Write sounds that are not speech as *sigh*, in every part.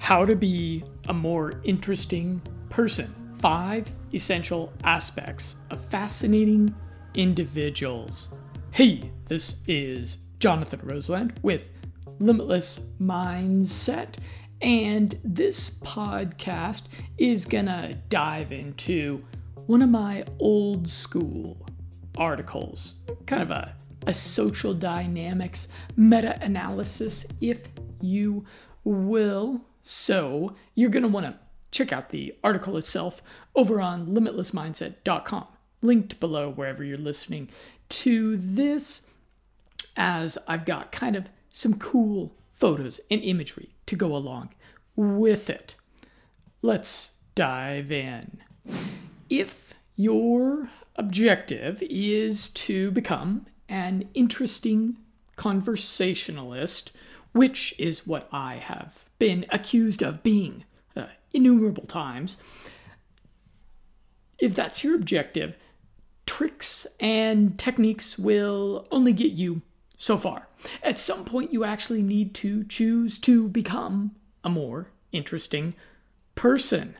How to be a more interesting person. Five essential aspects of fascinating individuals. Hey, this is Jonathan Roseland with Limitless Mindset, and this podcast is gonna dive into one of my old school articles, kind of a, a social dynamics meta analysis, if you will. So, you're gonna wanna check out the article itself over on limitlessmindset.com, linked below wherever you're listening to this, as I've got kind of some cool photos and imagery to go along with it. Let's dive in. If your objective is to become an interesting conversationalist, which is what I have been accused of being uh, innumerable times, if that's your objective, tricks and techniques will only get you so far. At some point, you actually need to choose to become a more interesting person.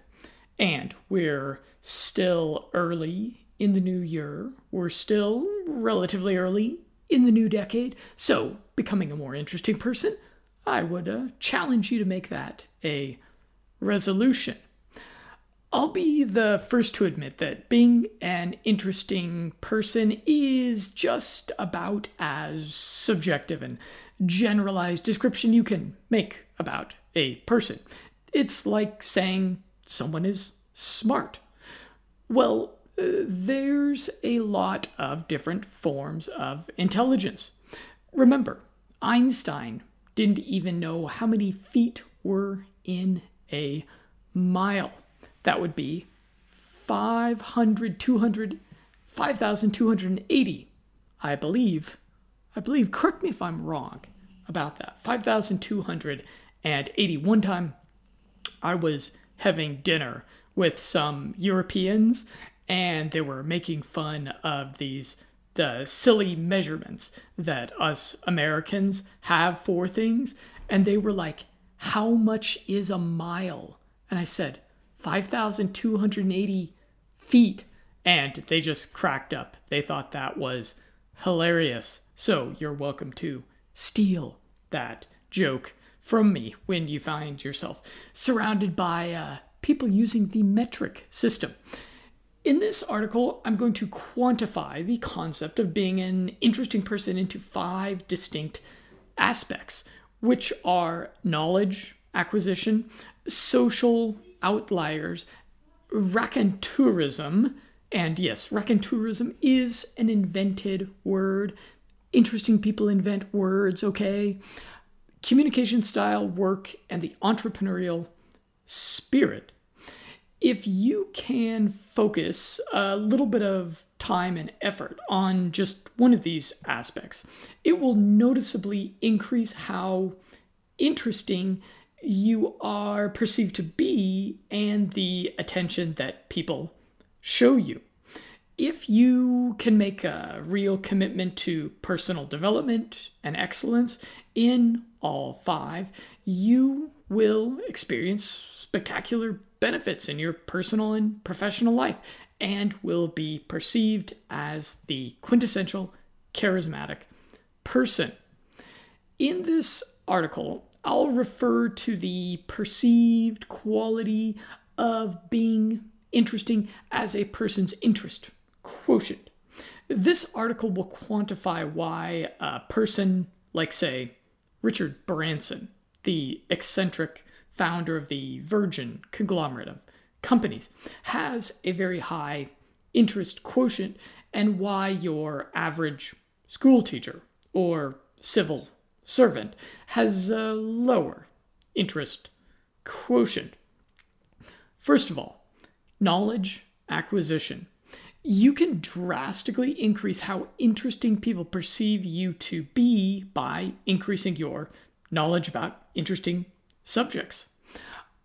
And we're still early in the new year. We're still relatively early in the new decade. So, becoming a more interesting person, I would uh, challenge you to make that a resolution. I'll be the first to admit that being an interesting person is just about as subjective and generalized description you can make about a person. It's like saying someone is smart. Well, uh, there's a lot of different forms of intelligence. Remember, Einstein didn't even know how many feet were in a mile. That would be 500, 200, 5,280, I believe. I believe, correct me if I'm wrong about that. 5,280. One time I was having dinner with some Europeans and they were making fun of these the silly measurements that us Americans have for things. And they were like how much is a mile? And I said 5280 feet. And they just cracked up. They thought that was hilarious. So you're welcome to steal that joke from me when you find yourself surrounded by uh, people using the metric system. In this article, I'm going to quantify the concept of being an interesting person into five distinct aspects, which are knowledge acquisition, social outliers, raconteurism, and yes, raconteurism is an invented word. Interesting people invent words, okay? Communication style, work, and the entrepreneurial spirit if you can focus a little bit of time and effort on just one of these aspects, it will noticeably increase how interesting you are perceived to be and the attention that people show you. If you can make a real commitment to personal development and excellence in all five, you will experience spectacular benefits in your personal and professional life and will be perceived as the quintessential charismatic person. In this article, I'll refer to the perceived quality of being interesting as a person's interest quotient. This article will quantify why a person like, say, Richard Branson, the eccentric founder of the Virgin conglomerate of companies, has a very high interest quotient, and why your average school teacher or civil servant has a lower interest quotient. First of all, knowledge acquisition. You can drastically increase how interesting people perceive you to be by increasing your knowledge about interesting subjects.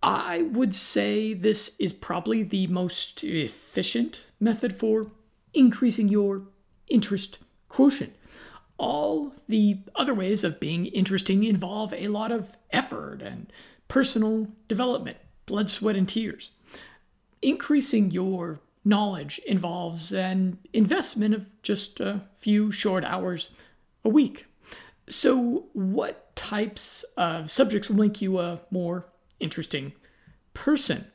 I would say this is probably the most efficient method for increasing your interest quotient. All the other ways of being interesting involve a lot of effort and personal development, blood, sweat, and tears. Increasing your knowledge involves an investment of just a few short hours a week. So, what types of subjects will make you a more interesting person?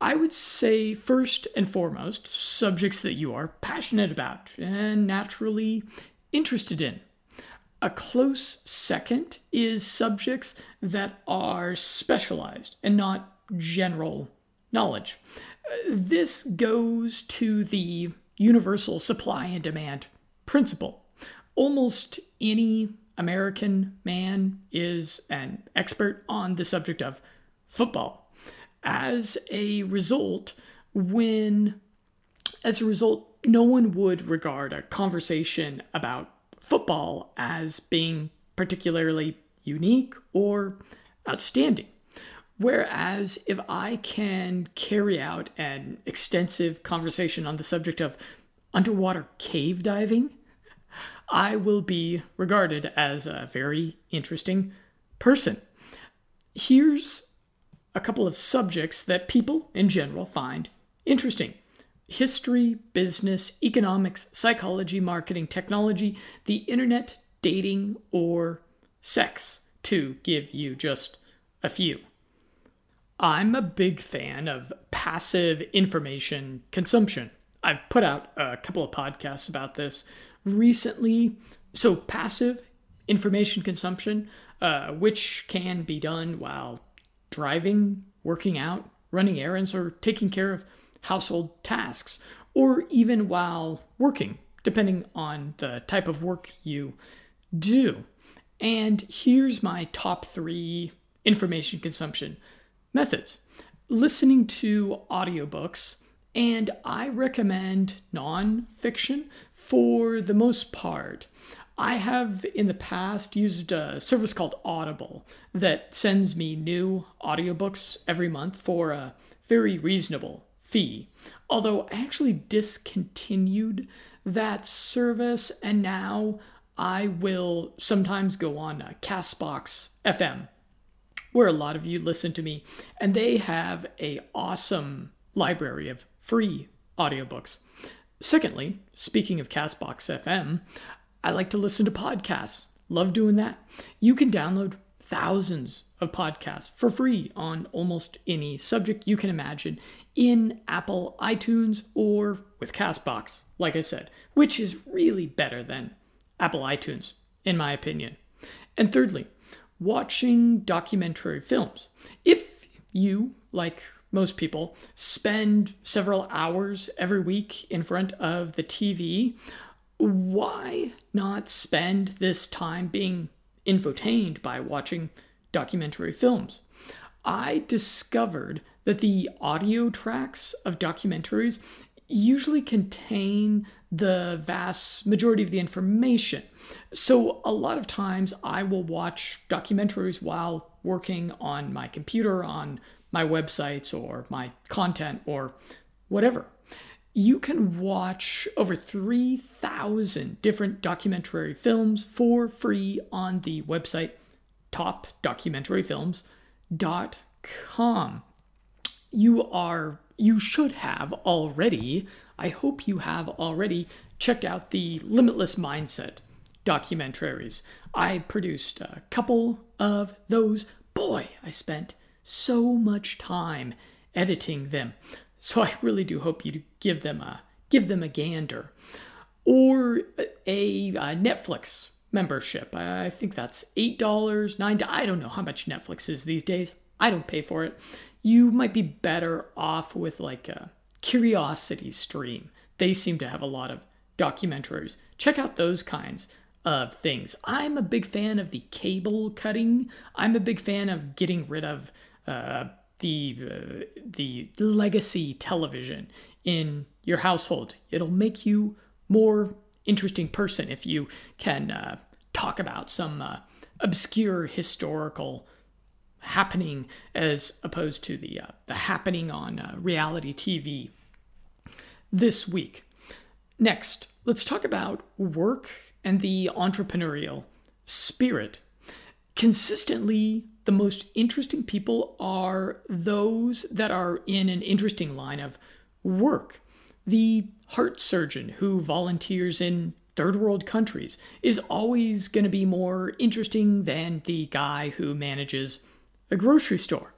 I would say, first and foremost, subjects that you are passionate about and naturally interested in. A close second is subjects that are specialized and not general knowledge. This goes to the universal supply and demand principle. Almost any American man is an expert on the subject of football. As a result, when as a result, no one would regard a conversation about football as being particularly unique or outstanding. Whereas if I can carry out an extensive conversation on the subject of underwater cave diving, I will be regarded as a very interesting person. Here's a couple of subjects that people in general find interesting history, business, economics, psychology, marketing, technology, the internet, dating, or sex, to give you just a few. I'm a big fan of passive information consumption. I've put out a couple of podcasts about this recently. So, passive information consumption, uh, which can be done while driving, working out, running errands, or taking care of household tasks, or even while working, depending on the type of work you do. And here's my top three information consumption methods listening to audiobooks, and I recommend nonfiction for the most part. I have in the past used a service called Audible that sends me new audiobooks every month for a very reasonable fee. Although I actually discontinued that service and now I will sometimes go on uh, Castbox FM where a lot of you listen to me and they have a awesome library of free audiobooks. Secondly, speaking of Castbox FM, I like to listen to podcasts. Love doing that. You can download thousands of podcasts for free on almost any subject you can imagine in Apple iTunes or with Castbox, like I said, which is really better than Apple iTunes, in my opinion. And thirdly, watching documentary films. If you, like most people, spend several hours every week in front of the TV, why not spend this time being infotained by watching documentary films? I discovered that the audio tracks of documentaries usually contain the vast majority of the information. So, a lot of times I will watch documentaries while working on my computer, on my websites, or my content, or whatever. You can watch over 3,000 different documentary films for free on the website topdocumentaryfilms.com. You are you should have already, I hope you have already checked out the Limitless Mindset documentaries. I produced a couple of those. Boy, I spent so much time editing them. So I really do hope you give them a give them a gander. Or a, a Netflix membership. I think that's $8, $9. I don't know how much Netflix is these days. I don't pay for it you might be better off with like a Curiosity Stream. They seem to have a lot of documentaries. Check out those kinds of things. I'm a big fan of the cable cutting. I'm a big fan of getting rid of uh, the uh, the legacy television in your household. It'll make you more interesting person if you can uh, talk about some uh, obscure historical happening as opposed to the uh, the happening on uh, reality TV this week. Next, let's talk about work and the entrepreneurial spirit. Consistently, the most interesting people are those that are in an interesting line of work. The heart surgeon who volunteers in third world countries is always going to be more interesting than the guy who manages a grocery store.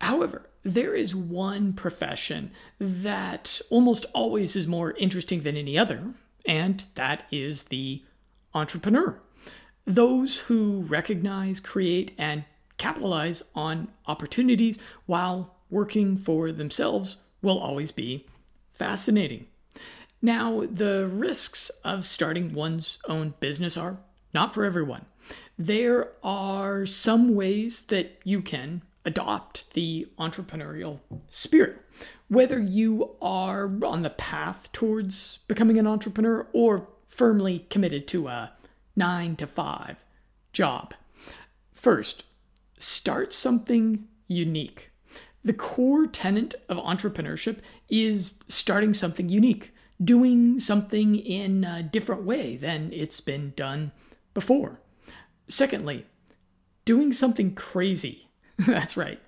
However, there is one profession that almost always is more interesting than any other, and that is the entrepreneur. Those who recognize, create, and capitalize on opportunities while working for themselves will always be fascinating. Now, the risks of starting one's own business are not for everyone. There are some ways that you can adopt the entrepreneurial spirit. Whether you are on the path towards becoming an entrepreneur or firmly committed to a nine to five job. First, start something unique. The core tenet of entrepreneurship is starting something unique, doing something in a different way than it's been done before. Secondly, doing something crazy *laughs* That's right.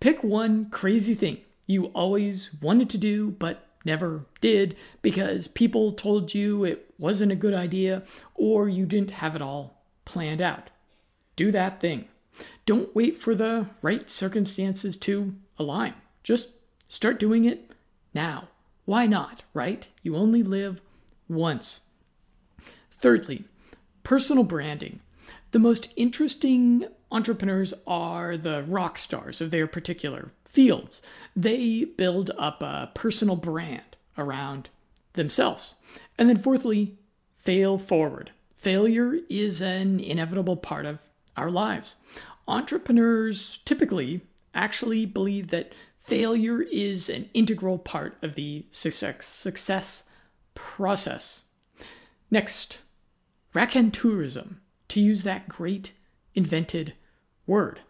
Pick one crazy thing you always wanted to do but never did because people told you it wasn't a good idea or you didn't have it all planned out. Do that thing. Don't wait for the right circumstances to align. Just start doing it now. Why not, right? You only live once. Thirdly, personal branding. The most interesting entrepreneurs are the rock stars of their particular fields. They build up a personal brand around themselves. And then, fourthly, fail forward. Failure is an inevitable part of our lives. Entrepreneurs typically actually believe that failure is an integral part of the success, success process. Next, raconteurism, to use that great invented word.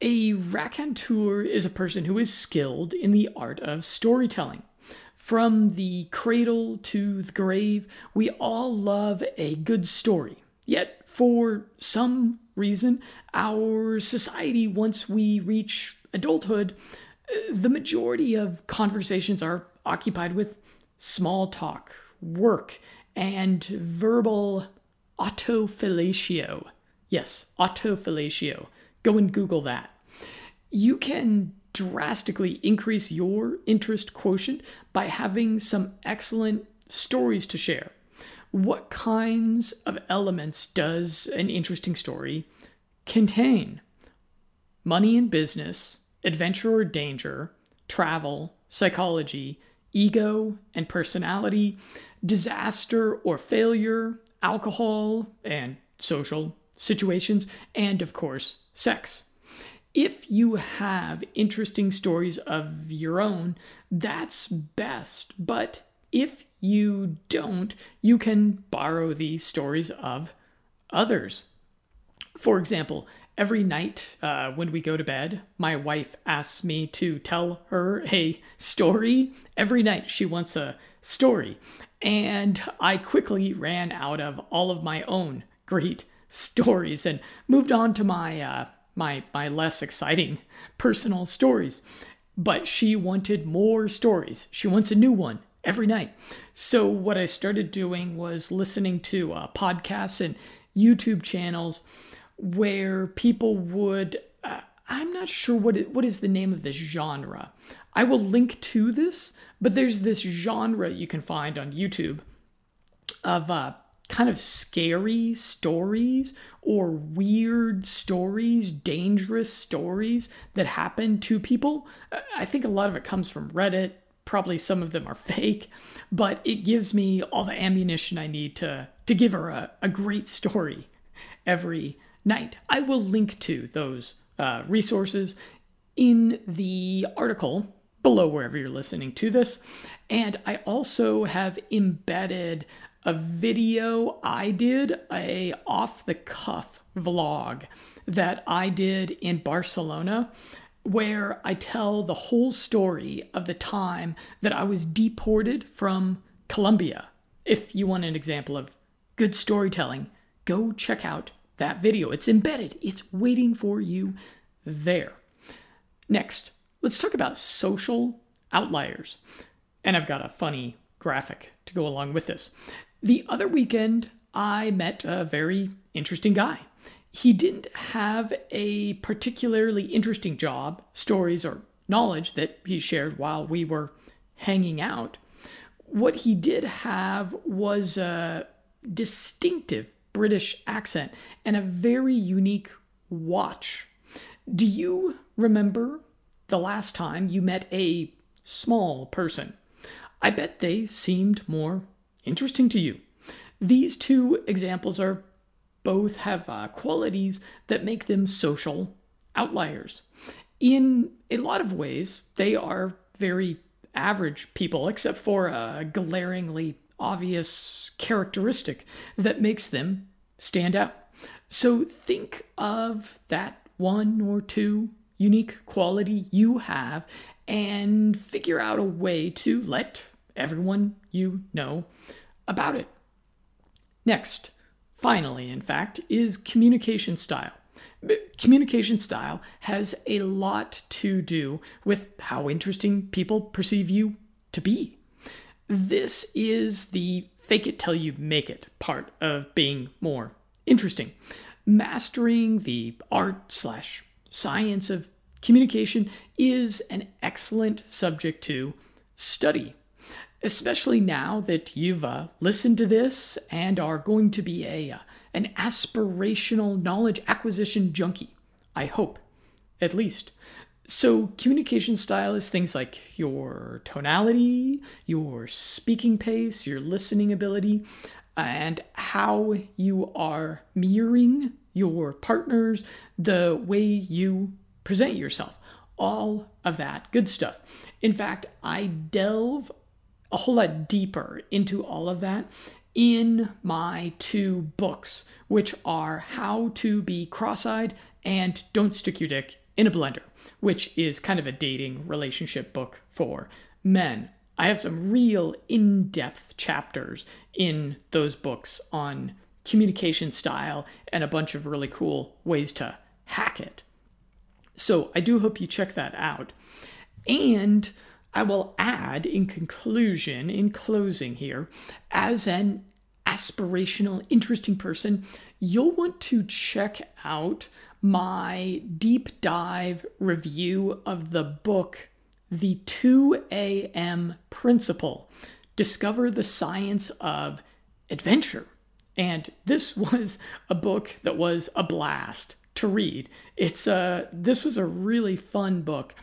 A raconteur is a person who is skilled in the art of storytelling. From the cradle to the grave, we all love a good story. Yet, for some reason, our society, once we reach adulthood, uh, the majority of conversations are occupied with small talk, work, and verbal autofellatio. Yes, autofellatio. Go and Google that. You can drastically increase your interest quotient by having some excellent stories to share. What kinds of elements does an interesting story contain? Money and business, adventure or danger, travel, psychology, ego and personality, disaster or failure, alcohol and social situations, and of course, sex. If you have interesting stories of your own, that's best. But if you don't, you can borrow these stories of others. For example, every night uh, when we go to bed, my wife asks me to tell her a story. Every night she wants a story. And I quickly ran out of all of my own great stories and moved on to my uh, my my less exciting personal stories. But she wanted more stories. She wants a new one every night. So what I started doing was listening to uh, podcasts and YouTube channels where people would. Uh, I'm not sure what it, what is the name of this genre. I will link to this, but there's this genre you can find on YouTube of uh, kind of scary stories or weird stories, dangerous stories that happen to people. I think a lot of it comes from Reddit. Probably some of them are fake, but it gives me all the ammunition I need to, to give her a, a great story every night. I will link to those uh, resources in the article below wherever you're listening to this. And I also have embedded a video I did, a off the cuff vlog that I did in Barcelona where I tell the whole story of the time that I was deported from Colombia. If you want an example of good storytelling, go check out that video. It's embedded, it's waiting for you there. Next, let's talk about social outliers. And I've got a funny graphic to go along with this. The other weekend, I met a very interesting guy. He didn't have a particularly interesting job, stories, or knowledge that he shared while we were hanging out. What he did have was a distinctive British accent and a very unique watch. Do you remember the last time you met a small person? I bet they seemed more interesting to you. These two examples are both have uh, qualities that make them social outliers. In a lot of ways, they are very average people, except for a glaringly obvious characteristic that makes them stand out. So think of that one or two unique quality you have and figure out a way to let everyone you know about it. Next, finally, in fact, is communication style. Communication style has a lot to do with how interesting people perceive you to be. This is the fake it till you make it part of being more interesting. Mastering the art slash science of communication is an excellent subject to study especially now that you've uh, listened to this and are going to be a uh, an aspirational knowledge acquisition junkie. I hope, at least. So, communication style is things like your tonality, your speaking pace, your listening ability, and how you are mirroring your partners, the way you present yourself. All of that good stuff. In fact, I delve a whole lot deeper into all of that in my two books, which are How to Be Cross Eyed and Don't Stick Your Dick in a Blender, which is kind of a dating relationship book for men. I have some real in depth chapters in those books on communication style and a bunch of really cool ways to hack it. So I do hope you check that out. And I will add in conclusion, in closing here, as an aspirational, interesting person, you'll want to check out my deep dive review of the book, The 2 a.m. Principle Discover the Science of Adventure. And this *laughs* was a book that was a blast to read. It's a, this was a really fun book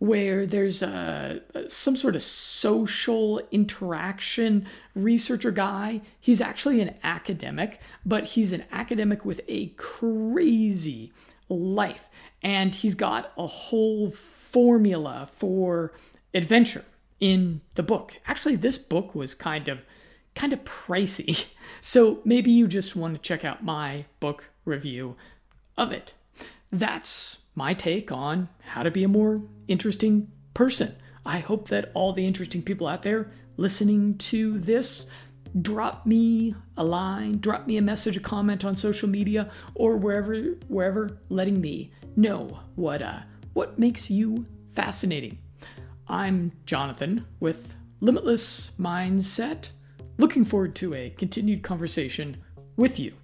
where there's a some sort of social interaction researcher guy. He's actually an academic, but he's an academic with a crazy life and he's got a whole formula for adventure in the book. Actually, this book was kind of kind of pricey. *laughs* So maybe you just want to check out my book review of it. That's my take on how to be a more interesting person. I hope that all the interesting people out there listening to this drop me a line, drop me a message, a comment on social media or wherever wherever letting me know what uh what makes you fascinating. I'm Jonathan with Limitless Mindset. Looking forward to a continued conversation with you.